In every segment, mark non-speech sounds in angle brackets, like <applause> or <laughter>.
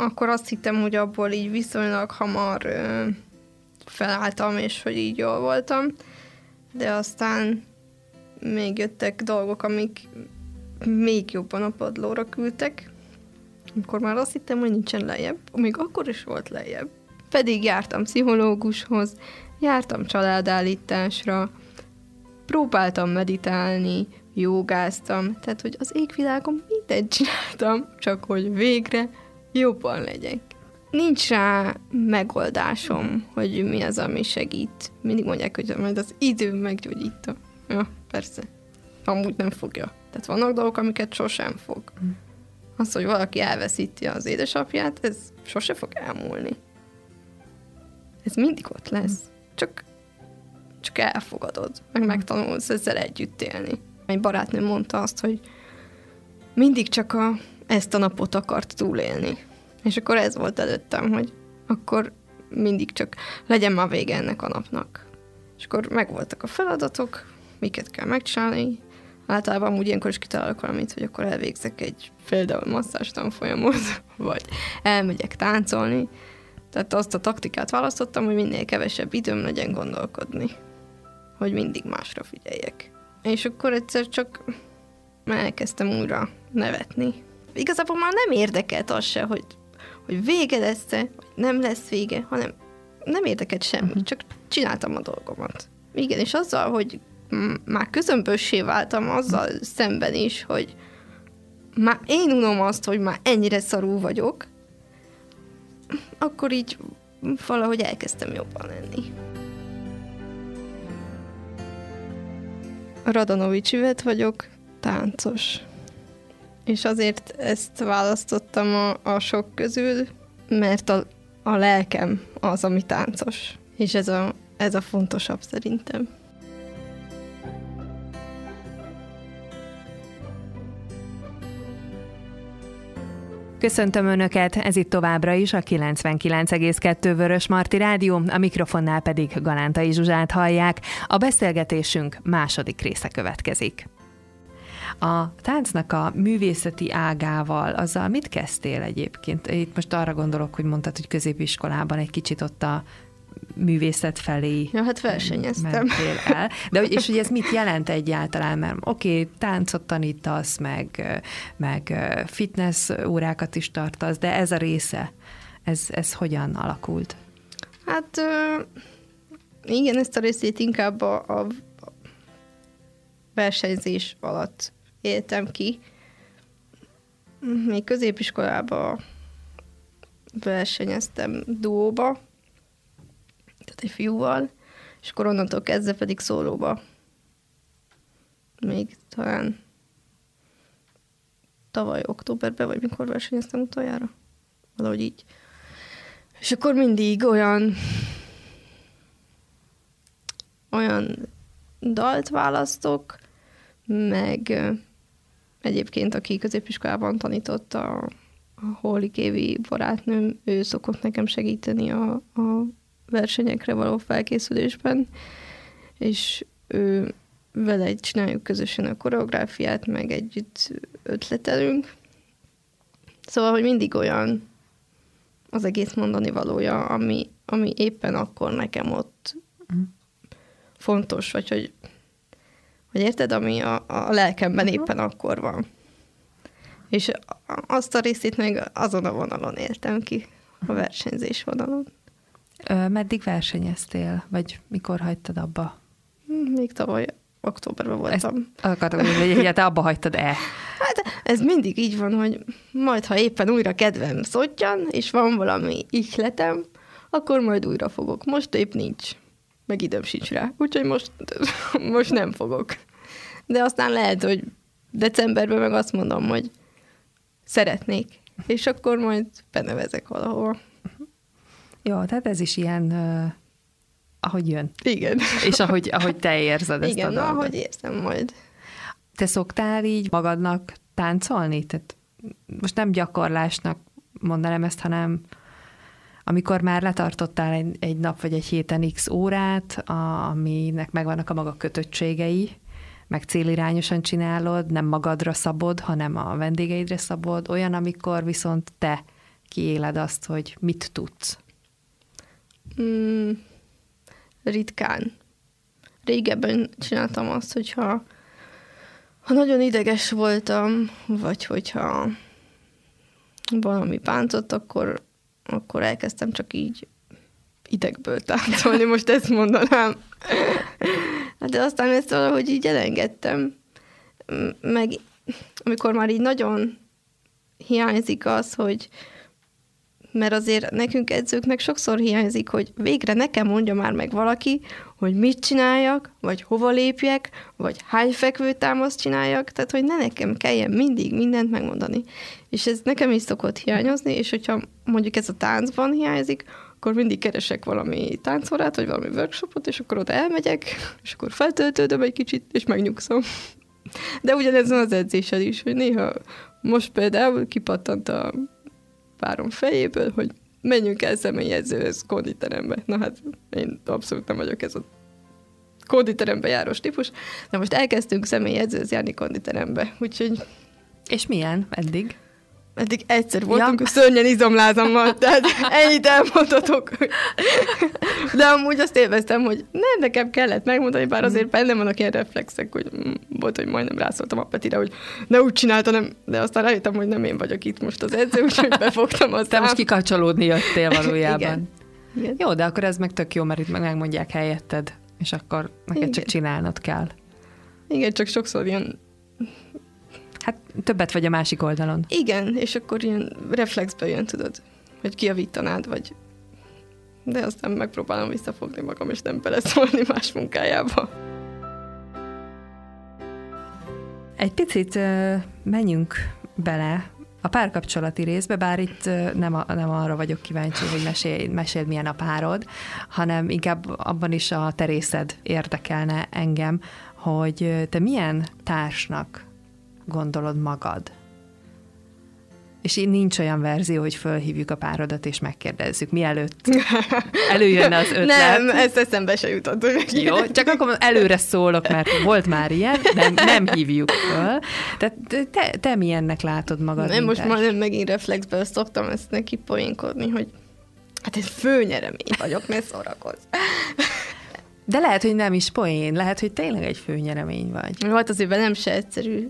akkor azt hittem, hogy abból így viszonylag hamar ö, felálltam, és hogy így jól voltam, de aztán még jöttek dolgok, amik még jobban a padlóra küldtek, amikor már azt hittem, hogy nincsen lejjebb, még akkor is volt lejjebb. Pedig jártam pszichológushoz, jártam családállításra, próbáltam meditálni, jogáztam, tehát hogy az égvilágon mindent csináltam, csak hogy végre jobban legyek. Nincs rá megoldásom, hogy mi az, ami segít. Mindig mondják, hogy majd az idő meggyógyítja. Ja, persze. Amúgy nem fogja. Tehát vannak dolgok, amiket sosem fog. Az, hogy valaki elveszíti az édesapját, ez sose fog elmúlni. Ez mindig ott lesz. Csak, csak elfogadod, meg megtanulsz ezzel együtt élni. Egy barátnőm mondta azt, hogy mindig csak a, ezt a napot akart túlélni. És akkor ez volt előttem, hogy akkor mindig csak legyen már vége ennek a napnak. És akkor megvoltak a feladatok, miket kell megcsinálni. Általában úgy ilyenkor is kitalálok valamit, hogy akkor elvégzek egy például masszás tanfolyamot, <laughs> vagy elmegyek táncolni. Tehát azt a taktikát választottam, hogy minél kevesebb időm legyen gondolkodni. Hogy mindig másra figyeljek. És akkor egyszer csak elkezdtem újra nevetni. Igazából már nem érdekelt az se, hogy, hogy vége lesz-e, vagy nem lesz vége, hanem nem érdekelt semmi, uh-huh. csak csináltam a dolgomat. Igen, és azzal, hogy már közömbössé váltam azzal szemben is, hogy már én unom azt, hogy már ennyire szarú vagyok, akkor így valahogy elkezdtem jobban lenni. Radanovics Üvet vagyok, táncos. És azért ezt választottam a, a sok közül, mert a, a lelkem az, ami táncos. És ez a, ez a fontosabb szerintem. Köszöntöm Önöket, ez itt továbbra is a 99,2 Vörös Marti Rádió, a mikrofonnál pedig Galántai Zsuzsát hallják. A beszélgetésünk második része következik. A táncnak a művészeti ágával, azzal mit kezdtél egyébként? Itt most arra gondolok, hogy mondtad, hogy középiskolában egy kicsit ott a művészet felé ja, hát versenyeztem. el. De és hogy ez mit jelent egyáltalán? Mert oké, okay, táncot tanítasz, meg, meg fitness órákat is tartasz, de ez a része, ez, ez hogyan alakult? Hát igen, ezt a részét inkább a, a versenyzés alatt éltem ki. Még középiskolában versenyeztem duóba, tehát egy fiúval, és akkor onnantól kezdve pedig szólóba. Még talán tavaly októberben, vagy mikor versenyeztem utoljára. Valahogy így. És akkor mindig olyan olyan dalt választok, meg egyébként, aki középiskolában tanított a, a Holly Kévi barátnőm, ő szokott nekem segíteni a, a versenyekre való felkészülésben, és ő vele csináljuk közösen a koreográfiát, meg együtt ötletelünk. Szóval, hogy mindig olyan az egész mondani valója, ami, ami éppen akkor nekem ott uh-huh. fontos, vagy hogy, hogy érted, ami a, a lelkemben uh-huh. éppen akkor van. És azt a részét meg azon a vonalon éltem ki, a versenyzés vonalon. Meddig versenyeztél, vagy mikor hagytad abba? Hm, még tavaly októberben voltam. Ezt akartam mondani, hogy te abba hagytad-e? <laughs> Hát ez mindig így van, hogy majd, ha éppen újra kedvem szottyan, és van valami ihletem, akkor majd újra fogok. Most épp nincs. Meg időm sincs rá. Úgyhogy most, <laughs> most nem fogok. De aztán lehet, hogy decemberben meg azt mondom, hogy szeretnék. És akkor majd benevezek valahova. Jó, tehát ez is ilyen, uh, ahogy jön. Igen. És ahogy, ahogy te érzed ezt Igen, a dolgot. ahogy érzem majd. Te szoktál így magadnak táncolni? Tehát most nem gyakorlásnak mondanám ezt, hanem amikor már letartottál egy, egy nap vagy egy héten x órát, a, aminek megvannak a maga kötöttségei, meg célirányosan csinálod, nem magadra szabod, hanem a vendégeidre szabod, olyan, amikor viszont te kiéled azt, hogy mit tudsz? Mm, ritkán. Régebben csináltam azt, hogyha ha nagyon ideges voltam, vagy hogyha valami bántott, akkor, akkor elkezdtem csak így idegből táncolni, most ezt mondanám. De aztán ezt valahogy így elengedtem. Meg amikor már így nagyon hiányzik az, hogy mert azért nekünk edzőknek sokszor hiányzik, hogy végre nekem mondja már meg valaki, hogy mit csináljak, vagy hova lépjek, vagy hány fekvőtámaszt csináljak, tehát hogy ne nekem kelljen mindig mindent megmondani. És ez nekem is szokott hiányozni, és hogyha mondjuk ez a táncban hiányzik, akkor mindig keresek valami táncórát, vagy valami workshopot, és akkor oda elmegyek, és akkor feltöltődöm egy kicsit, és megnyugszom. De ugyanez van az edzésed is, hogy néha most például kipattant a párom fejéből, hogy menjünk el személyedzőhöz konditerembe. Na hát én abszolút nem vagyok ez a konditerembe járós típus, de most elkezdtünk személyedzőhöz járni konditerembe, úgyhogy... És milyen eddig? Eddig egyszer voltunk, ja. szörnyen izomlázammal, tehát ennyit elmondhatok. De amúgy azt élveztem, hogy nem, nekem kellett megmondani, bár azért mm. bennem vannak ilyen reflexek, hogy mm, volt, hogy majdnem rászóltam a Petire, hogy ne úgy csinálta, nem, de aztán rájöttem, hogy nem én vagyok itt most az edző, úgyhogy befogtam azt. Te most kikapcsolódni jöttél valójában. Igen. Igen. Jó, de akkor ez meg tök jó, mert itt meg megmondják helyetted, és akkor neked Igen. csak csinálnod kell. Igen, csak sokszor ilyen Hát többet vagy a másik oldalon. Igen, és akkor ilyen reflexbe jön, tudod, hogy kiavítanád, vagy de aztán megpróbálom visszafogni magam, és nem beleszólni más munkájába. Egy picit uh, menjünk bele a párkapcsolati részbe, bár itt nem, a, nem arra vagyok kíváncsi, hogy mesélj, meséld, milyen a párod, hanem inkább abban is a terészed érdekelne engem, hogy te milyen társnak gondolod magad. És így nincs olyan verzió, hogy fölhívjuk a párodat és megkérdezzük, mielőtt előjönne az ötlet. Nem, ezt eszembe se jutott. Jó, csak akkor előre szólok, mert volt már ilyen, nem, nem hívjuk föl. Tehát te, te milyennek látod magad? Nem, most már megint reflexből szoktam ezt neki poénkodni, hogy hát ez főnyeremény vagyok, mert szórakozz. De lehet, hogy nem is poén, lehet, hogy tényleg egy főnyeremény vagy. Hát azért velem se egyszerű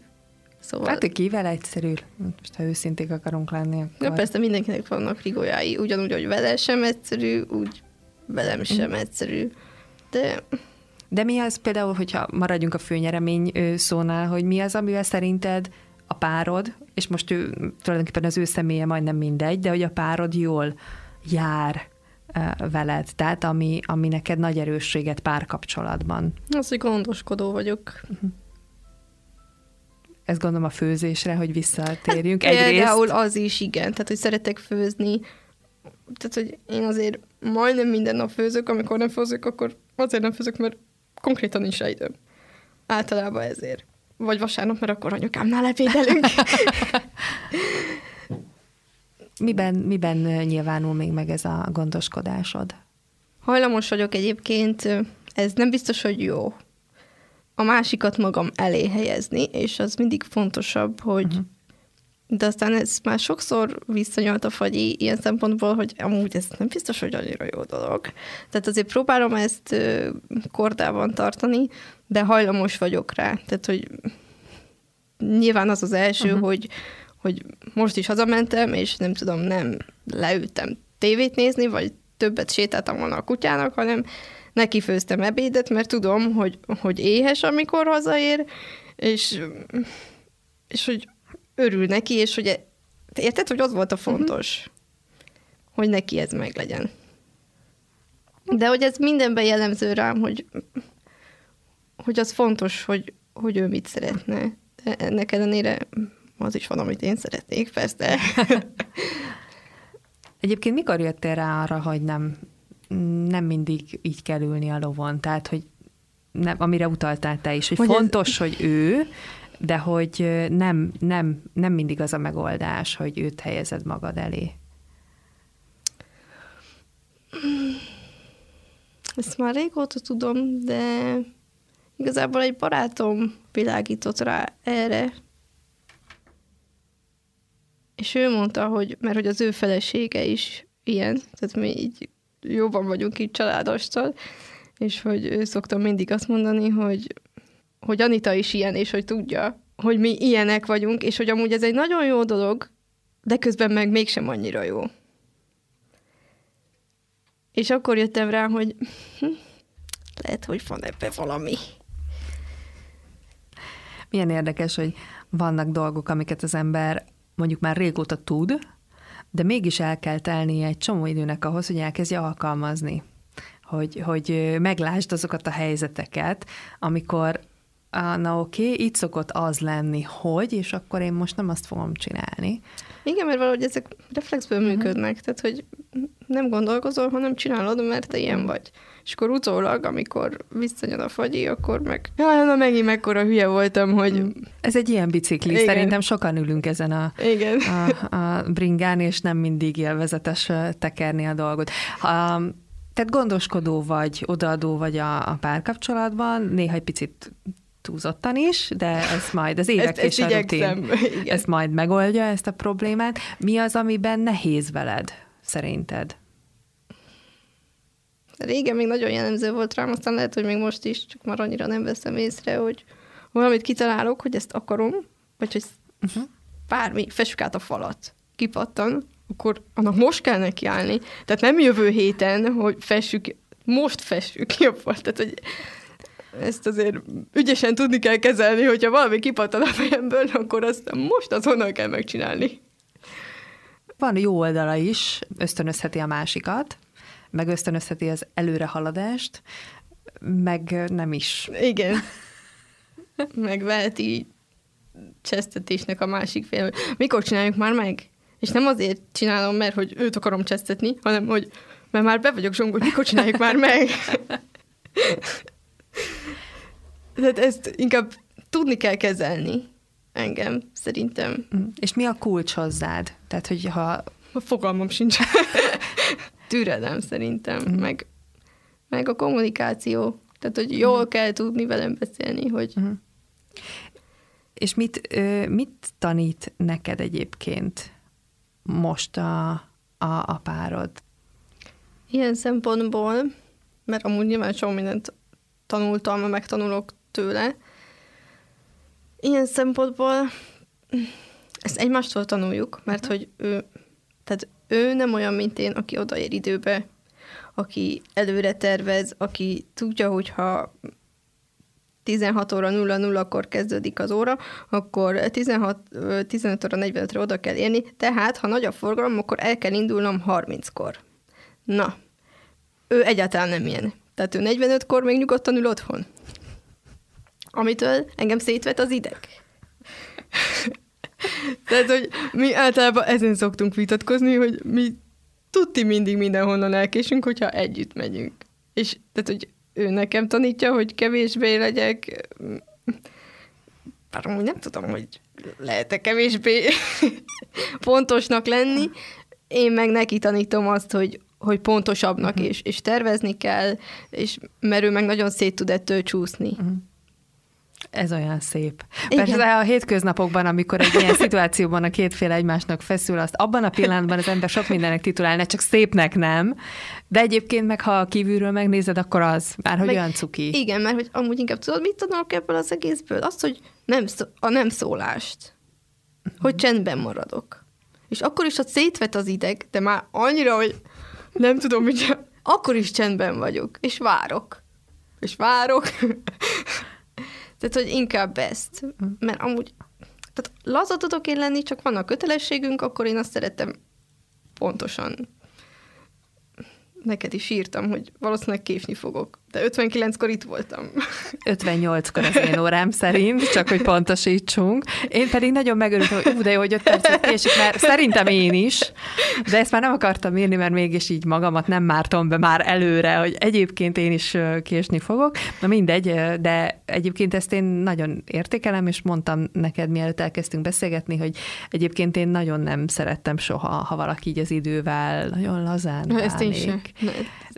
Szóval... Hát, hogy kivel egyszerű, most ha őszinték akarunk lenni, akkor... Ja, persze mindenkinek vannak rigójái, ugyanúgy, hogy vele sem egyszerű, úgy velem sem mm. egyszerű, de... De mi az például, hogyha maradjunk a főnyeremény szónál, hogy mi az, amivel szerinted a párod, és most ő tulajdonképpen az ő személye majdnem mindegy, de hogy a párod jól jár veled, tehát ami, ami neked nagy erősséget párkapcsolatban. Az, hogy gondoskodó vagyok. Uh-huh ezt gondolom a főzésre, hogy visszatérjünk hát, egyrészt. Például az is, igen. Tehát, hogy szeretek főzni. Tehát, hogy én azért majdnem minden nap főzök, amikor nem főzök, akkor azért nem főzök, mert konkrétan nincs időm. Általában ezért. Vagy vasárnap, mert akkor anyukámnál ebédelünk. <laughs> miben, miben nyilvánul még meg ez a gondoskodásod? Hajlamos vagyok egyébként, ez nem biztos, hogy jó a másikat magam elé helyezni, és az mindig fontosabb, hogy uh-huh. de aztán ez már sokszor visszanyalt a fagyi ilyen szempontból, hogy amúgy ez nem biztos, hogy annyira jó dolog. Tehát azért próbálom ezt kordában tartani, de hajlamos vagyok rá. Tehát, hogy nyilván az az első, uh-huh. hogy, hogy most is hazamentem, és nem tudom, nem leültem tévét nézni, vagy többet sétáltam volna a kutyának, hanem neki főztem ebédet, mert tudom, hogy, hogy éhes, amikor hazaér, és, és hogy örül neki, és hogy e- érted, hogy az volt a fontos, uh-huh. hogy neki ez meglegyen. De hogy ez mindenben jellemző rám, hogy, hogy az fontos, hogy, hogy ő mit szeretne. De ennek ellenére az is van, amit én szeretnék, persze. <laughs> Egyébként mikor jöttél rá arra, hogy nem nem mindig így kell ülni a lovon. Tehát, hogy nem, amire utaltál te is, hogy, hogy fontos, ez... hogy ő, de hogy nem, nem, nem mindig az a megoldás, hogy őt helyezed magad elé. Ezt már régóta tudom, de igazából egy barátom világított rá erre. És ő mondta, hogy mert hogy az ő felesége is ilyen, tehát mi így jobban vagyunk így családostal, és hogy ő szokta mindig azt mondani, hogy, hogy Anita is ilyen, és hogy tudja, hogy mi ilyenek vagyunk, és hogy amúgy ez egy nagyon jó dolog, de közben meg mégsem annyira jó. És akkor jöttem rá, hogy hm, lehet, hogy van ebbe valami. Milyen érdekes, hogy vannak dolgok, amiket az ember mondjuk már régóta tud, de mégis el kell telnie egy csomó időnek ahhoz, hogy elkezdje alkalmazni. Hogy, hogy meglásd azokat a helyzeteket, amikor na oké, okay, itt szokott az lenni, hogy, és akkor én most nem azt fogom csinálni. Igen, mert valahogy ezek reflexből uh-huh. működnek, tehát hogy nem gondolkozol, hanem csinálod, mert te ilyen vagy. És akkor utólag, amikor visszanyad a fagyi, akkor meg, jaj, na megint mekkora hülye voltam, hogy... Ez egy ilyen bicikli, Igen. szerintem sokan ülünk ezen a, Igen. a, a bringán, és nem mindig élvezetes tekerni a dolgot. Ha, tehát gondoskodó vagy, odaadó vagy a, a párkapcsolatban, néha egy picit túlzottan is, de ez majd az évek ezt, és ezt a rutin, ezt majd megoldja ezt a problémát. Mi az, amiben nehéz veled, szerinted? Régen még nagyon jellemző volt rám, aztán lehet, hogy még most is, csak már annyira nem veszem észre, hogy valamit kitalálok, hogy ezt akarom, vagy hogy uh-huh. bármi, fessük át a falat, kipattan, akkor annak most kell nekiállni. Tehát nem jövő héten, hogy fessük, most fessük ki a falat. Tehát, hogy ezt azért ügyesen tudni kell kezelni, hogyha valami kipattan a fejemből, akkor azt most azonnal kell megcsinálni. Van jó oldala is, ösztönözheti a másikat, meg ösztönözheti az előrehaladást, meg nem is. Igen. <laughs> meg veheti csesztetésnek a másik fél. Mikor csináljuk már meg? És nem azért csinálom, mert hogy őt akarom csesztetni, hanem hogy mert már be vagyok zsongó, hogy mikor csináljuk már meg. <laughs> Tehát ezt inkább tudni kell kezelni engem, szerintem. Mm. És mi a kulcs hozzád? Tehát, hogy ha... A fogalmam sincs. <laughs> Türelem szerintem, mm. meg, meg a kommunikáció. Tehát, hogy jól mm. kell tudni velem beszélni, hogy... Mm. És mit, mit tanít neked egyébként most a, a, a párod? Ilyen szempontból, mert amúgy nyilván sok mindent tanultam, megtanulok tőle. Ilyen szempontból ezt egymástól tanuljuk, mert hogy ő, tehát ő nem olyan, mint én, aki odaér időbe, aki előre tervez, aki tudja, hogyha 16 óra 00 akkor kezdődik az óra, akkor 16, 15 óra 45-re oda kell érni, tehát ha nagy a forgalom, akkor el kell indulnom 30-kor. Na, ő egyáltalán nem ilyen. Tehát ő 45-kor még nyugodtan ül otthon amitől engem szétvet az ideg. Tehát, hogy mi általában ezen szoktunk vitatkozni, hogy mi tudti mindig mindenhonnan elkésünk, hogyha együtt megyünk. És tehát, hogy ő nekem tanítja, hogy kevésbé legyek, bár amúgy nem tudom, hogy lehet-e kevésbé <laughs> pontosnak lenni, én meg neki tanítom azt, hogy, hogy pontosabbnak, uh-huh. és, és tervezni kell, és mert ő meg nagyon szét tud ettől csúszni. Uh-huh. Ez olyan szép. Igen. Persze a hétköznapokban, amikor egy ilyen szituációban a két fél egymásnak feszül, azt abban a pillanatban az ember sok mindennek titulálna, csak szépnek nem. De egyébként meg, ha kívülről megnézed, akkor az már, hogy meg, olyan cuki. Igen, mert hogy amúgy inkább tudod, mit tanulok ebből az egészből? Azt, hogy nem szó, a nem szólást. Hogy csendben maradok. És akkor is ott szétvet az ideg, de már annyira, hogy nem tudom, mit akkor is csendben vagyok, és várok. És várok. Tehát, hogy inkább ezt. Mert amúgy, tehát laza tudok én lenni, csak van a kötelességünk, akkor én azt szeretem pontosan neked is írtam, hogy valószínűleg késni fogok. De 59-kor itt voltam. 58-kor az én órám szerint, csak hogy pontosítsunk. Én pedig nagyon megörültem, hogy ú, de jó, hogy 5 percet késik, mert szerintem én is, de ezt már nem akartam írni, mert mégis így magamat nem mártam be már előre, hogy egyébként én is késni fogok. Na mindegy, de egyébként ezt én nagyon értékelem, és mondtam neked, mielőtt elkezdtünk beszélgetni, hogy egyébként én nagyon nem szerettem soha, ha valaki így az idővel nagyon lazán Ezt én sem.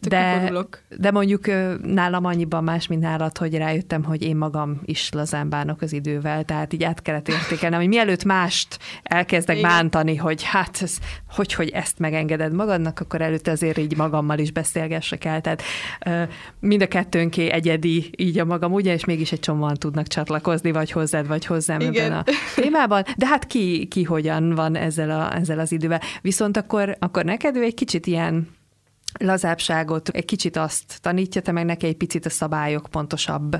De, de mondjuk nálam annyiban más, mint nálad, hogy rájöttem, hogy én magam is lazán bánok az idővel, tehát így át kellett értékelnem, hogy mielőtt mást elkezdek Igen. bántani, hogy hát ez, hogy, hogy ezt megengeded magadnak, akkor előtte azért így magammal is beszélgessek el. Tehát mind a kettőnké egyedi így a magam, ugye, és mégis egy csomóan tudnak csatlakozni, vagy hozzád, vagy hozzám Igen. ebben a témában. De hát ki, ki hogyan van ezzel, a, ezzel az idővel. Viszont akkor, akkor neked ő egy kicsit ilyen lazábbságot, egy kicsit azt tanítja, te meg neki egy picit a szabályok pontosabb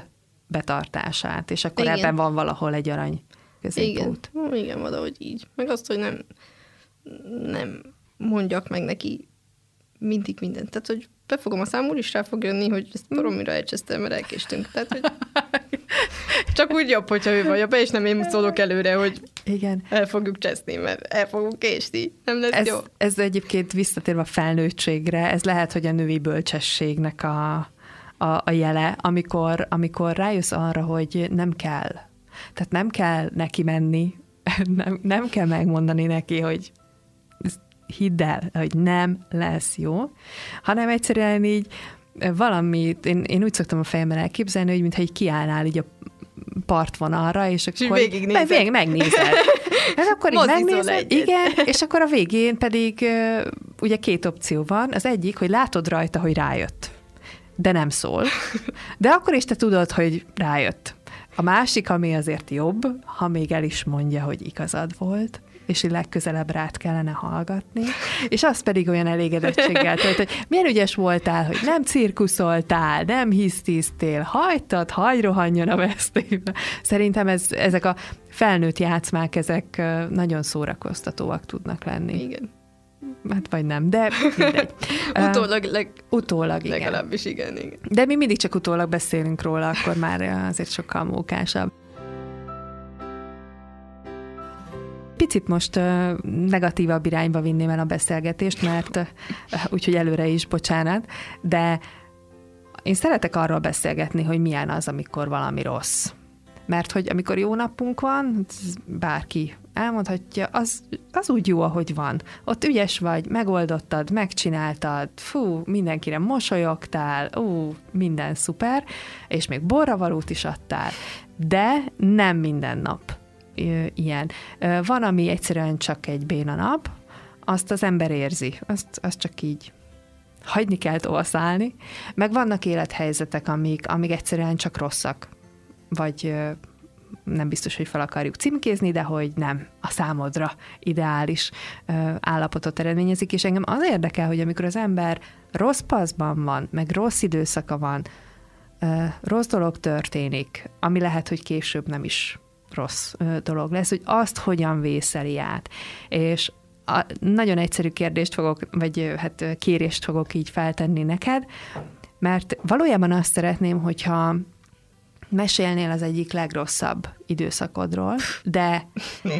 betartását, és akkor Igen. ebben van valahol egy arany középút. Igen, Igen valahogy így. Meg azt, hogy nem, nem mondjak meg neki mindig mindent. Tehát, hogy befogom a számul, is rá fog jönni, hogy ezt baromira elcsesztem, mert elkéstünk. Tehát, hogy <laughs> csak úgy jobb, hogyha ő vagy be, és nem én szólok előre, hogy Igen. el fogjuk cseszni, mert el fogunk késni. Nem lesz ez, jó. Ez egyébként visszatérve a felnőttségre, ez lehet, hogy a női bölcsességnek a, a, a jele, amikor, amikor rájössz arra, hogy nem kell. Tehát nem kell neki menni, <laughs> nem, nem kell megmondani neki, hogy hidd el, hogy nem lesz jó, hanem egyszerűen így valamit, én, én úgy szoktam a fejemben elképzelni, hogy mintha így kiállnál így a partvonalra, és akkor és végignézed. Meg, megnézed. Ez akkor így megnézed, igen, és akkor a végén pedig ugye két opció van. Az egyik, hogy látod rajta, hogy rájött, de nem szól. De akkor is te tudod, hogy rájött. A másik, ami azért jobb, ha még el is mondja, hogy igazad volt, és így legközelebb rád kellene hallgatni, és az pedig olyan elégedettséggel tölt, hogy milyen ügyes voltál, hogy nem cirkuszoltál, nem hisztisztél, hagytad, hagy rohanjon a vesztébe. Szerintem ez, ezek a felnőtt játszmák, ezek nagyon szórakoztatóak tudnak lenni. Igen. Hát vagy nem, de mindegy. <laughs> utólag, leg... utólag igen. Legalábbis igen, igen. De mi mindig csak utólag beszélünk róla, akkor már azért sokkal mókásabb. picit most negatívabb irányba vinném el a beszélgetést, mert úgyhogy előre is bocsánat, de én szeretek arról beszélgetni, hogy milyen az, amikor valami rossz. Mert hogy amikor jó napunk van, bárki elmondhatja, az, az úgy jó, ahogy van. Ott ügyes vagy, megoldottad, megcsináltad, fú, mindenkire mosolyogtál, ú, minden szuper, és még borravalót is adtál. De nem minden nap ilyen. Van, ami egyszerűen csak egy béna nap, azt az ember érzi, azt, azt csak így hagyni kell tovaszállni, meg vannak élethelyzetek, amik, amik egyszerűen csak rosszak, vagy nem biztos, hogy fel akarjuk címkézni, de hogy nem a számodra ideális állapotot eredményezik, és engem az érdekel, hogy amikor az ember rossz paszban van, meg rossz időszaka van, rossz dolog történik, ami lehet, hogy később nem is rossz dolog lesz, hogy azt hogyan vészeli át. És a, nagyon egyszerű kérdést fogok, vagy hát kérést fogok így feltenni neked, mert valójában azt szeretném, hogyha mesélnél az egyik legrosszabb időszakodról, de uh,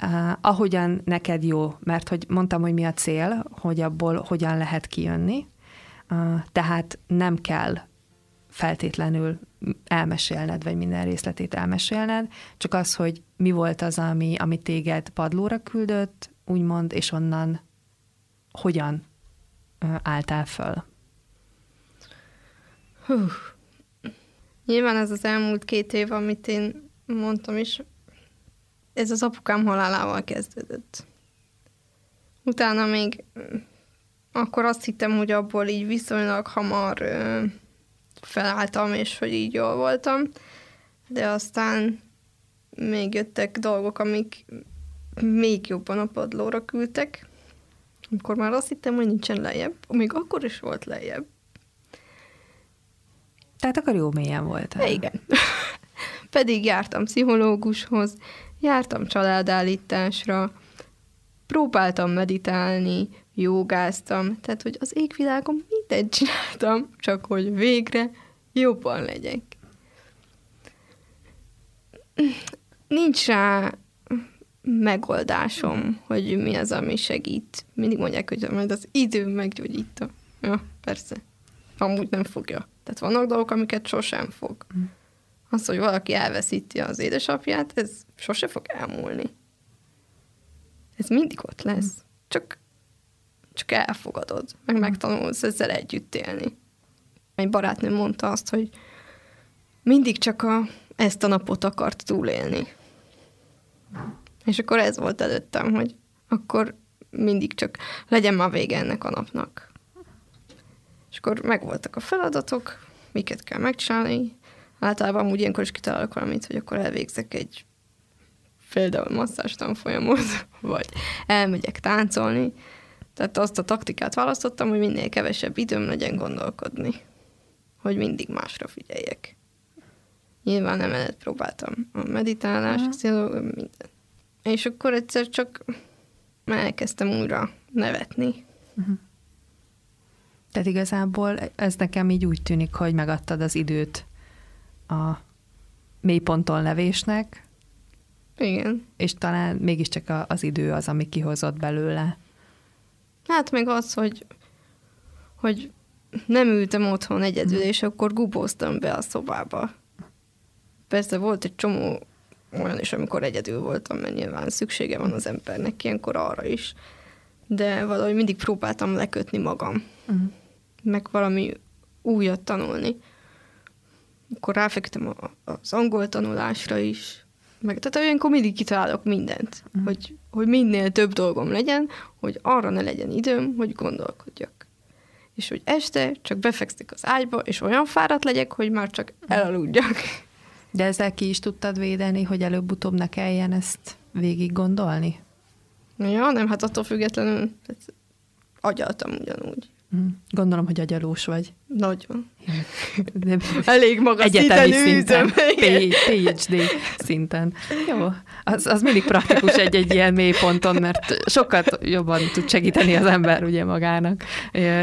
<laughs> ahogyan neked jó, mert hogy mondtam, hogy mi a cél, hogy abból hogyan lehet kijönni, uh, tehát nem kell feltétlenül elmesélned, vagy minden részletét elmesélned, csak az, hogy mi volt az, ami, ami téged padlóra küldött, úgymond, és onnan hogyan álltál föl? Hú. Nyilván ez az elmúlt két év, amit én mondtam is, ez az apukám halálával kezdődött. Utána még akkor azt hittem, hogy abból így viszonylag hamar felálltam, és hogy így jól voltam, de aztán még jöttek dolgok, amik még jobban a padlóra küldtek, amikor már azt hittem, hogy nincsen lejjebb, még akkor is volt lejjebb. Tehát akkor jó mélyen volt. Igen. <laughs> Pedig jártam pszichológushoz, jártam családállításra, próbáltam meditálni, jogáztam, tehát hogy az égvilágon mindent csináltam, csak hogy végre jobban legyek. Nincs rá megoldásom, hogy mi az, ami segít. Mindig mondják, hogy majd az idő meggyógyítja. Ja, persze. Amúgy nem fogja. Tehát vannak dolgok, amiket sosem fog. Az, hogy valaki elveszíti az édesapját, ez sose fog elmúlni. Ez mindig ott lesz. Csak csak elfogadod, meg megtanulsz ezzel együtt élni. Egy barátnőm mondta azt, hogy mindig csak a, ezt a napot akart túlélni. És akkor ez volt előttem, hogy akkor mindig csak legyen már vége ennek a napnak. És akkor megvoltak a feladatok, miket kell megcsinálni. Általában úgy ilyenkor is kitalálok valamit, hogy akkor elvégzek egy például masszás tanfolyamot, <laughs> vagy elmegyek táncolni. Tehát azt a taktikát választottam, hogy minél kevesebb időm legyen gondolkodni. Hogy mindig másra figyeljek. Nyilván emellett próbáltam a meditálás, uh-huh. minden. És akkor egyszer csak elkezdtem újra nevetni. Uh-huh. Tehát igazából ez nekem így úgy tűnik, hogy megadtad az időt a mélyponton levésnek. Igen. És talán mégiscsak az idő az, ami kihozott belőle. Hát meg az, hogy, hogy nem ültem otthon egyedül, és akkor gubóztam be a szobába. Persze volt egy csomó olyan is, amikor egyedül voltam, mert nyilván szüksége van az embernek ilyenkor arra is. De valahogy mindig próbáltam lekötni magam. Uh-huh. Meg valami újat tanulni. Akkor ráfektem az angol tanulásra is. Meg, tehát olyankor mindig kitalálok mindent, uh-huh. hogy, hogy minél több dolgom legyen, hogy arra ne legyen időm, hogy gondolkodjak. És hogy este csak befekszik az ágyba, és olyan fáradt legyek, hogy már csak elaludjak. De ezzel ki is tudtad védeni, hogy előbb-utóbb ne kelljen ezt végig gondolni? Ja, nem, hát attól függetlenül agyaltam ugyanúgy. Hm, gondolom, hogy agyalós vagy. Nagyon. <laughs> De Elég magas Egyetemi szinten. <laughs> PhD szinten. Jó, az, az mindig praktikus egy-egy ilyen mélyponton, mert sokat jobban tud segíteni az ember ugye magának.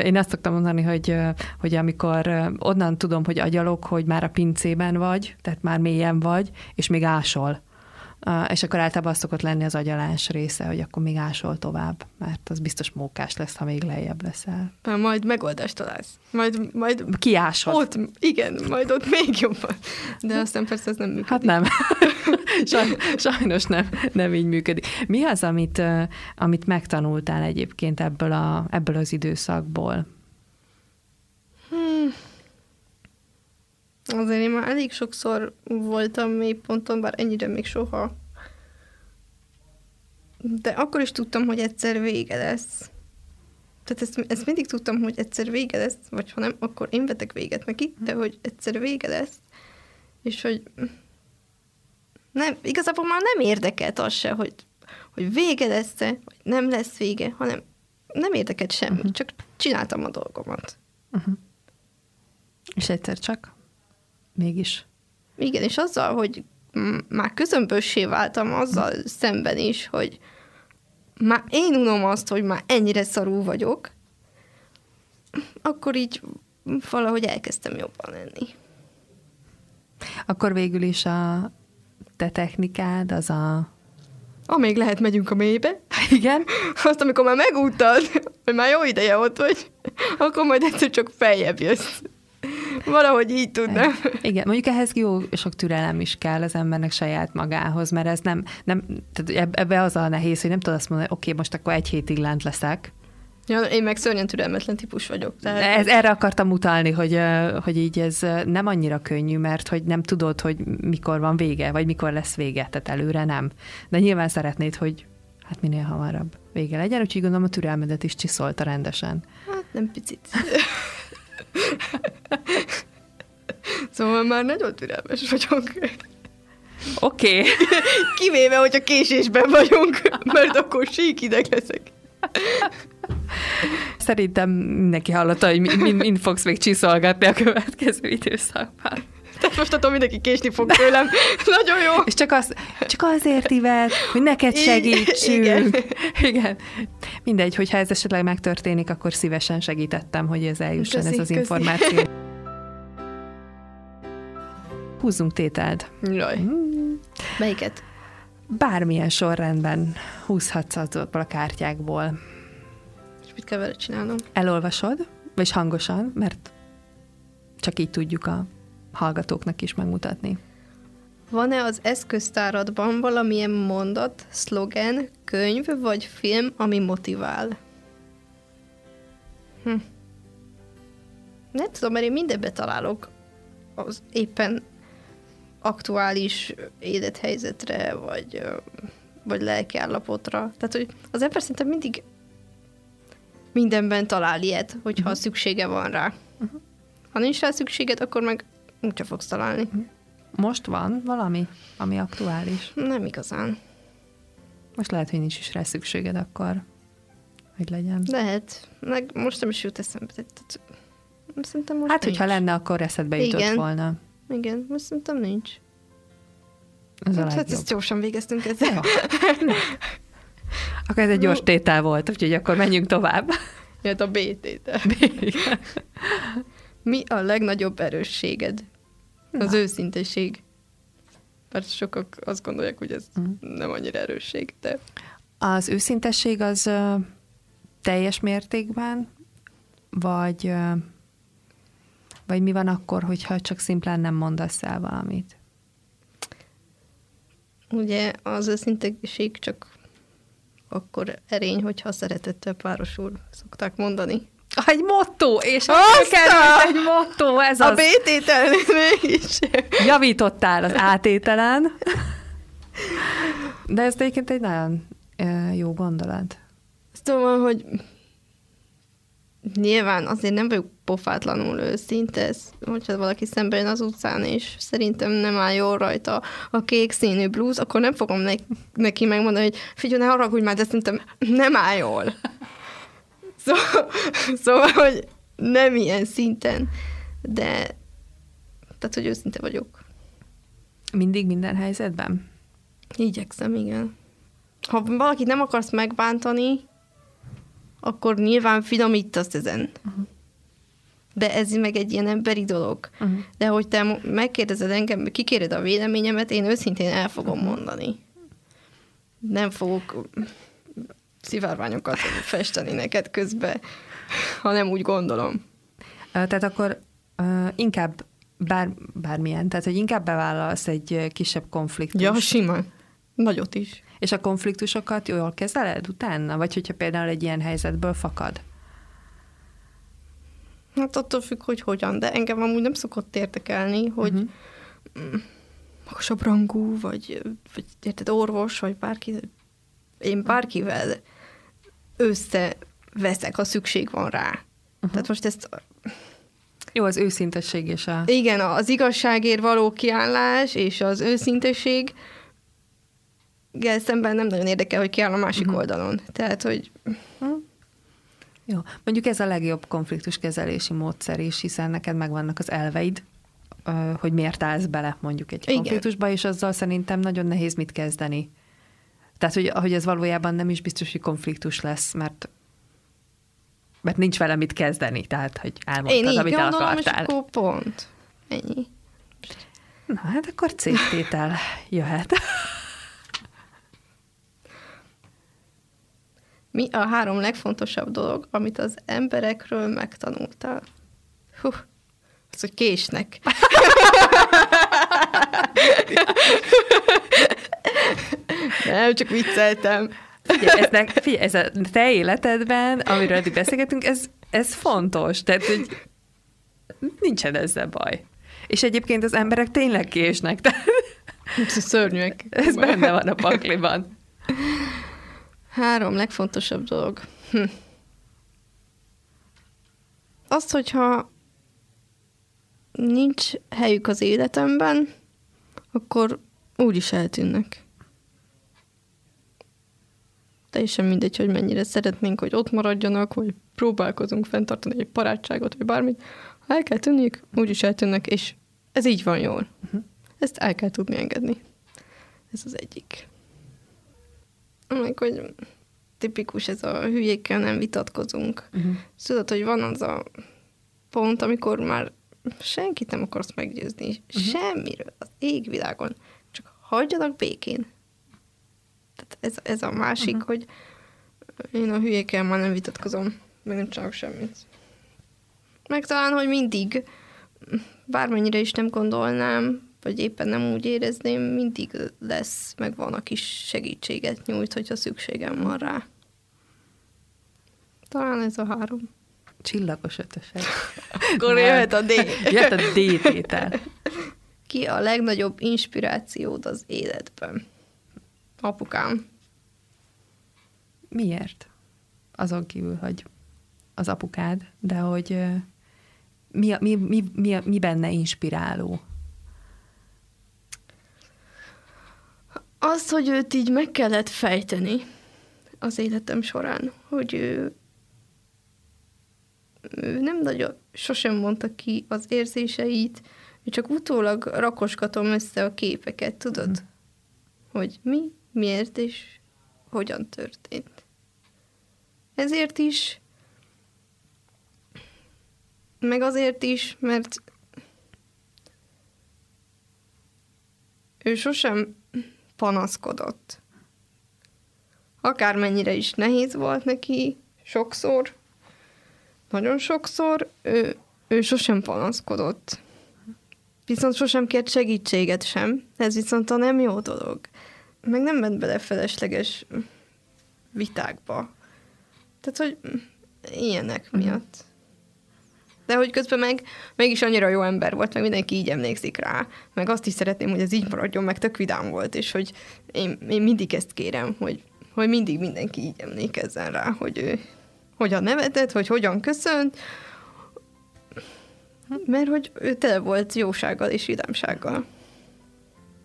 Én azt szoktam mondani, hogy, hogy amikor onnan tudom, hogy agyalok, hogy már a pincében vagy, tehát már mélyen vagy, és még ásol és akkor általában az szokott lenni az agyalás része, hogy akkor még ásol tovább, mert az biztos mókás lesz, ha még lejjebb leszel. Majd megoldást találsz. Majd, majd Kiásod. Ott, igen, majd ott még jobban. De aztán persze ez nem működik. Hát nem. <laughs> Sajnos nem, nem így működik. Mi az, amit, amit megtanultál egyébként ebből, a, ebből az időszakból? Azért én már elég sokszor voltam mélyponton, bár ennyire még soha. De akkor is tudtam, hogy egyszer vége lesz. Tehát ezt, ezt mindig tudtam, hogy egyszer vége lesz, vagy ha nem, akkor én vetek véget neki, de hogy egyszer vége lesz. És hogy nem, igazából már nem érdekelt az se, hogy, hogy vége lesz-e, vagy nem lesz vége, hanem nem érdekelt semmi, uh-huh. csak csináltam a dolgomat. Uh-huh. És egyszer csak mégis. Igen, és azzal, hogy már közömbössé váltam azzal szemben is, hogy már én unom azt, hogy már ennyire szarú vagyok, akkor így valahogy elkezdtem jobban lenni. Akkor végül is a te technikád az a... Amíg lehet, megyünk a mélybe. <laughs> Igen. Azt, amikor már megúttad, hogy már jó ideje ott vagy, akkor majd egyszer csak feljebb jössz. Valahogy így tudnám. Igen, mondjuk ehhez jó sok türelem is kell az embernek saját magához, mert ez nem, nem tehát ebbe az a nehéz, hogy nem tudod azt mondani, hogy oké, okay, most akkor egy hétig lent leszek, Ja, én meg szörnyen türelmetlen típus vagyok. Tehát... Ez, erre akartam utalni, hogy, hogy így ez nem annyira könnyű, mert hogy nem tudod, hogy mikor van vége, vagy mikor lesz vége, tehát előre nem. De nyilván szeretnéd, hogy hát minél hamarabb vége legyen, úgyhogy gondolom a türelmedet is csiszolta rendesen. Hát nem picit. <laughs> <laughs> szóval már nagyon türelmes vagyok. Oké. Okay. <laughs> Kivéve, hogy a késésben vagyunk, mert akkor sík ideg leszek. Szerintem mindenki hallotta, hogy mind, mind fogsz még csiszolgatni a következő időszakban. Tehát most attól mindenki késni fog tőlem. <laughs> Nagyon jó. És csak, az, csak azért ived, hogy neked segítsünk. Igen. <laughs> Igen. Mindegy, hogyha ez esetleg megtörténik, akkor szívesen segítettem, hogy ez eljusson köszi, ez az köszi. információ. <laughs> Húzzunk tételt. Jaj. Hmm. Melyiket? Bármilyen sorrendben húzhatsz azokból a kártyákból. És mit kell vele csinálnom? Elolvasod, vagy hangosan, mert csak így tudjuk a hallgatóknak is megmutatni. Van-e az eszköztáradban valamilyen mondat, szlogen, könyv vagy film, ami motivál? Hm. Nem tudom, mert én mindenbe találok az éppen aktuális élethelyzetre, vagy, vagy lelkiállapotra. Tehát, hogy az ember szerintem mindig mindenben talál ilyet, hogyha uh-huh. szüksége van rá. Uh-huh. Ha nincs rá szükséged, akkor meg úgyse fogsz találni. Most van valami, ami aktuális? Nem igazán. Most lehet, hogy nincs is rá szükséged akkor, hogy legyen. Lehet. Meg most nem is jut eszembe. Tehát, szerintem most hát, nincs. hogyha lenne, akkor eszedbe jutott Igen. volna. Igen, most szerintem nincs. Ez a hát ezt gyorsan végeztünk ezzel. akkor ez egy gyors tétel volt, úgyhogy akkor menjünk tovább. Jött a B tétel. <laughs> Mi a legnagyobb erősséged? Na. Az őszinteség. Mert sokak azt gondolják, hogy ez uh-huh. nem annyira erősség, de... Az őszintesség az uh, teljes mértékben, vagy, uh, vagy mi van akkor, hogyha csak szimplán nem mondasz el valamit? Ugye az őszintesség csak akkor erény, hogyha szeretettel párosul, szokták mondani. Egy motto, és került egy motto, ez a az. A B-tétel mégis. Javítottál az átételen. De ez egyébként egy nagyon jó gondolat. Szóval, hogy nyilván azért nem vagyok pofátlanul őszinte, ez, hogyha valaki szembe jön az utcán, és szerintem nem áll jól rajta a kék színű blúz, akkor nem fogom neki megmondani, hogy figyelj, ne haragudj már, de szerintem nem áll jól. Szóval, szóval, hogy nem ilyen szinten, de tehát, hogy őszinte vagyok. Mindig minden helyzetben? Igyekszem, igen. Ha valakit nem akarsz megbántani, akkor nyilván finomítasz ezen. Uh-huh. De ez meg egy ilyen emberi dolog. Uh-huh. De hogy te megkérdezed engem, kikéred a véleményemet, én őszintén el fogom uh-huh. mondani. Nem fogok szivárványokat festeni neked közbe, ha nem úgy gondolom. Tehát akkor uh, inkább bár, bármilyen, tehát hogy inkább bevállalsz egy kisebb konfliktust. Ja, simán. Nagyot is. És a konfliktusokat jól kezeled utána? Vagy hogyha például egy ilyen helyzetből fakad? Hát attól függ, hogy hogyan, de engem amúgy nem szokott érdekelni, hogy uh-huh. magasabb rangú, vagy, vagy érted, orvos, vagy bárki, én bárkivel összeveszek, ha szükség van rá. Uh-huh. Tehát most ezt... Jó, az őszintesség és a... Igen, az igazságért való kiállás és az őszintesség szemben nem nagyon érdekel, hogy ki áll a másik uh-huh. oldalon. Tehát, hogy... Uh-huh. Jó. Mondjuk ez a legjobb konfliktuskezelési módszer is, hiszen neked megvannak az elveid, hogy miért állsz bele mondjuk egy Igen. konfliktusba, és azzal szerintem nagyon nehéz mit kezdeni. Tehát, hogy, hogy ez valójában nem is biztos, hogy konfliktus lesz, mert mert nincs vele mit kezdeni, tehát, hogy elmondtad, Én így amit gondolom, akartál. és akkor pont. Ennyi. Na, hát akkor cégtétel jöhet. Mi a három legfontosabb dolog, amit az emberekről megtanultál? Hú, az, hogy késnek. <laughs> Nem, csak vicceltem. Figyelj, ez, ne, figyelj, ez a te életedben, amiről eddig beszélgetünk, ez, ez fontos. Tehát, hogy nincsen ezzel baj. És egyébként az emberek tényleg késnek. Tehát... Szörnyűek. Ez benne van a pakliban. Három legfontosabb dolog. Hm. Azt, hogyha nincs helyük az életemben, akkor úgy is eltűnnek. Teljesen mindegy, hogy mennyire szeretnénk, hogy ott maradjanak, vagy próbálkozunk fenntartani egy barátságot, vagy bármit. Ha el kell tűnniük, úgy is eltűnnek, és ez így van jól. Uh-huh. Ezt el kell tudni engedni. Ez az egyik. Meg, hogy tipikus ez a hülyékkel nem vitatkozunk. Uh-huh. Tudod, hogy van az a pont, amikor már senkit nem akarsz meggyőzni, uh-huh. semmiről az égvilágon, csak hagyjanak békén. Tehát ez, ez a másik, uh-huh. hogy én a hülyékkel már nem vitatkozom, meg nem csinálok semmit. Meg talán, hogy mindig, bármennyire is nem gondolnám, vagy éppen nem úgy érezném, mindig lesz, meg van, aki segítséget nyújt, hogyha szükségem van rá. Talán ez a három. Csillagos ötösek. <laughs> Akkor jöhet a D. Jöhet a D tétel. Ki a legnagyobb inspirációd az életben? Apukám. Miért? Azon kívül, hogy az apukád, de hogy mi, mi, mi, mi, mi benne inspiráló? Az, hogy őt így meg kellett fejteni az életem során, hogy ő, ő nem nagyon, sosem mondta ki az érzéseit, csak utólag rakoskatom össze a képeket, tudod? Mm. Hogy mi, miért és hogyan történt. Ezért is, meg azért is, mert ő sosem panaszkodott. Akármennyire is nehéz volt neki, sokszor, nagyon sokszor, ő, ő sosem panaszkodott. Viszont sosem kért segítséget sem. Ez viszont a nem jó dolog. Meg nem ment bele felesleges vitákba. Tehát, hogy ilyenek uh-huh. miatt. De hogy közben meg mégis annyira jó ember volt, meg mindenki így emlékszik rá. Meg azt is szeretném, hogy ez így maradjon, meg tök vidám volt, és hogy én, én mindig ezt kérem, hogy, hogy mindig mindenki így emlékezzen rá, hogy ő hogyan nevetett, hogy hogyan köszönt, mert hogy ő tele volt jósággal és vidámsággal.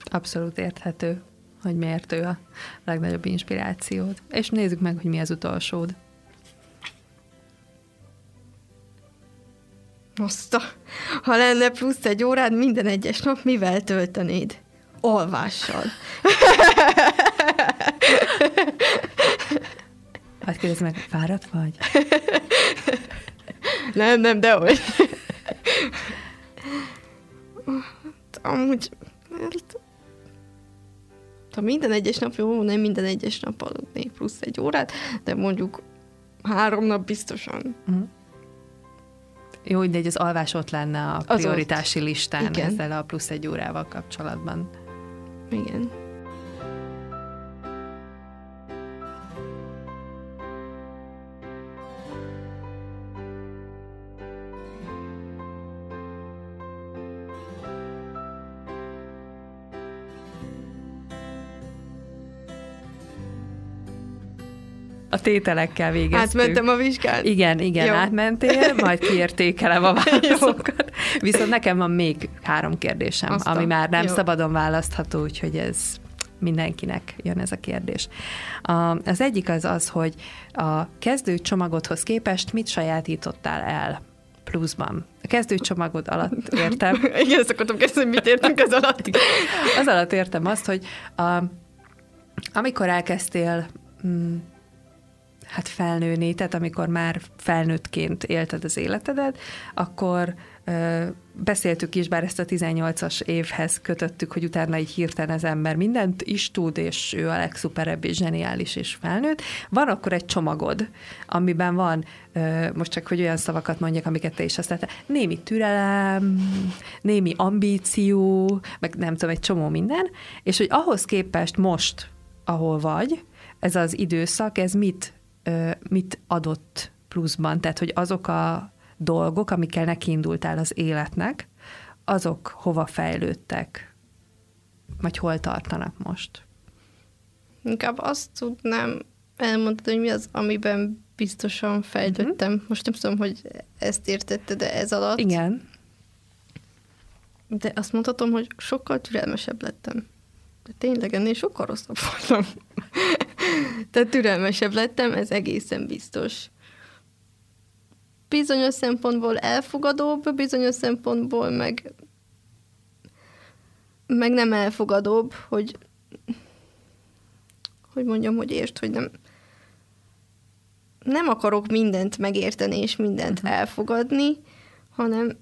Abszolút érthető, hogy miért ő a legnagyobb inspirációd. És nézzük meg, hogy mi az utolsód. Azt a, ha lenne plusz egy órád minden egyes nap, mivel töltenéd? Olvással. Hát kérdezz meg, fáradt vagy? nem, nem, dehogy. Amúgy, ha minden egyes nap jó, nem minden egyes nap aludnék plusz egy órát, de mondjuk három nap biztosan. Uh-huh. Jó, de az alvás ott lenne a prioritási listán Igen. ezzel a plusz egy órával kapcsolatban. Igen. Tételekkel végeztük. Átmentem a vizsgát? Igen, igen, Jó. átmentél, majd kiértékelem a <laughs> válaszokat. Viszont nekem van még három kérdésem, Aztán. ami már nem Jó. szabadon választható, úgyhogy ez mindenkinek jön ez a kérdés. A, az egyik az az, hogy a kezdő csomagodhoz képest mit sajátítottál el pluszban. A kezdőcsomagod alatt <laughs> értem. Igen, ezt akartam kezdeni, mit értünk ez alatt. <laughs> Az alatt értem azt, hogy a, amikor elkezdtél mm, hát felnőni, tehát amikor már felnőttként élted az életedet, akkor beszéltük is, bár ezt a 18-as évhez kötöttük, hogy utána így hirtelen az ember mindent is tud, és ő a legszuperebb és zseniális és felnőtt. Van akkor egy csomagod, amiben van, most csak hogy olyan szavakat mondjak, amiket te is használtál, némi türelem, némi ambíció, meg nem tudom, egy csomó minden, és hogy ahhoz képest most, ahol vagy, ez az időszak, ez mit mit adott pluszban, tehát hogy azok a dolgok, amikkel nekiindultál az életnek, azok hova fejlődtek, vagy hol tartanak most? Inkább azt tudnám elmondani, hogy mi az, amiben biztosan fejlődtem. Uh-huh. Most nem tudom, hogy ezt értette, de ez alatt. Igen. De azt mondhatom, hogy sokkal türelmesebb lettem. De tényleg ennél sokkal rosszabb voltam. Tehát türelmesebb lettem, ez egészen biztos. Bizonyos szempontból elfogadóbb, bizonyos szempontból meg meg nem elfogadóbb, hogy hogy mondjam, hogy értsd, hogy nem nem akarok mindent megérteni és mindent uh-huh. elfogadni, hanem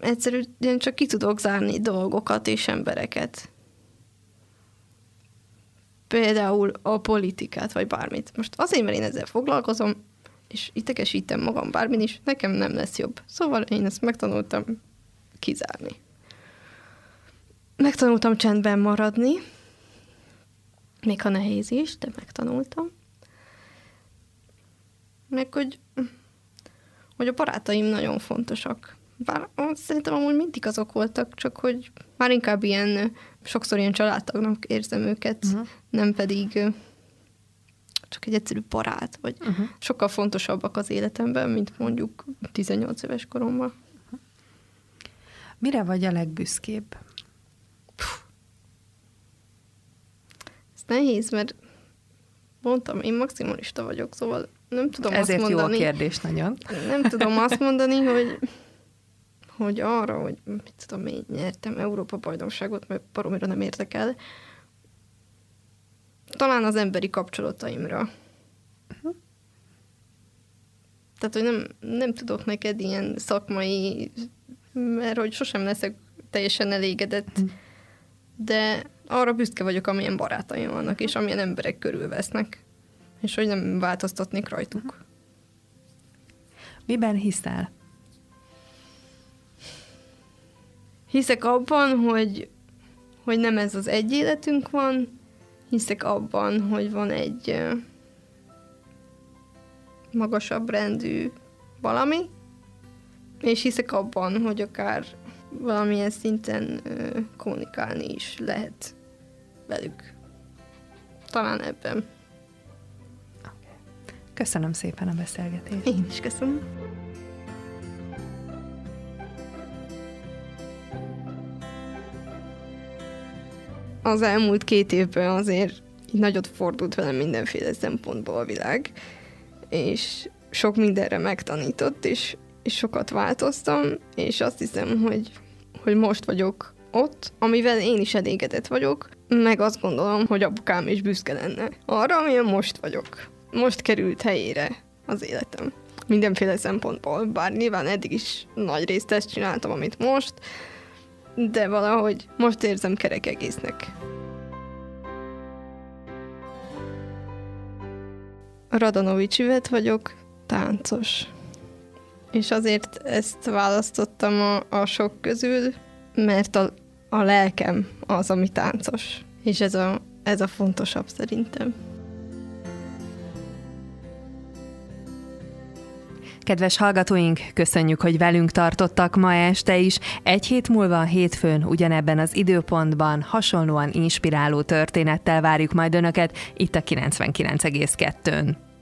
egyszerűen csak ki tudok zárni dolgokat és embereket például a politikát, vagy bármit. Most azért, mert én ezzel foglalkozom, és idegesítem magam bármin is, nekem nem lesz jobb. Szóval én ezt megtanultam kizárni. Megtanultam csendben maradni, még ha nehéz is, de megtanultam. Meg hogy hogy a barátaim nagyon fontosak. Bár szerintem amúgy mindig azok voltak, csak hogy már inkább ilyen, sokszor ilyen családtagnak érzem őket, uh-huh. nem pedig csak egy egyszerű barát, vagy uh-huh. sokkal fontosabbak az életemben, mint mondjuk 18 éves koromban. Mire vagy a legbüszkébb? Ez nehéz, mert mondtam, én maximalista vagyok, szóval nem tudom Ezért azt mondani. jó a kérdés nagyon. Nem tudom azt mondani, hogy hogy arra, hogy mit tudom én, nyertem Európa bajnokságot, mert baromira nem érdekel. Talán az emberi kapcsolataimra. Uh-huh. Tehát, hogy nem, nem tudok neked ilyen szakmai, mert hogy sosem leszek teljesen elégedett, uh-huh. de arra büszke vagyok, amilyen barátaim vannak, és amilyen emberek körülvesznek, és hogy nem változtatnék rajtuk. Miben hiszel? Hiszek abban, hogy, hogy nem ez az egy életünk van, hiszek abban, hogy van egy magasabb rendű valami, és hiszek abban, hogy akár valamilyen szinten kommunikálni is lehet velük. Talán ebben. Köszönöm szépen a beszélgetést. Én is köszönöm. Az elmúlt két évben azért így nagyot fordult velem mindenféle szempontból a világ, és sok mindenre megtanított, és, és sokat változtam, és azt hiszem, hogy, hogy most vagyok ott, amivel én is elégedett vagyok, meg azt gondolom, hogy apukám is büszke lenne arra, amilyen most vagyok. Most került helyére az életem. Mindenféle szempontból, bár nyilván eddig is nagy részt ezt csináltam, amit most, de valahogy most érzem kerek egésznek. Radanovics Üvet vagyok, táncos. És azért ezt választottam a, a sok közül, mert a, a lelkem az, ami táncos. És ez a, ez a fontosabb szerintem. Kedves hallgatóink, köszönjük, hogy velünk tartottak ma este is. Egy hét múlva, hétfőn, ugyanebben az időpontban hasonlóan inspiráló történettel várjuk majd Önöket itt a 99,2-n.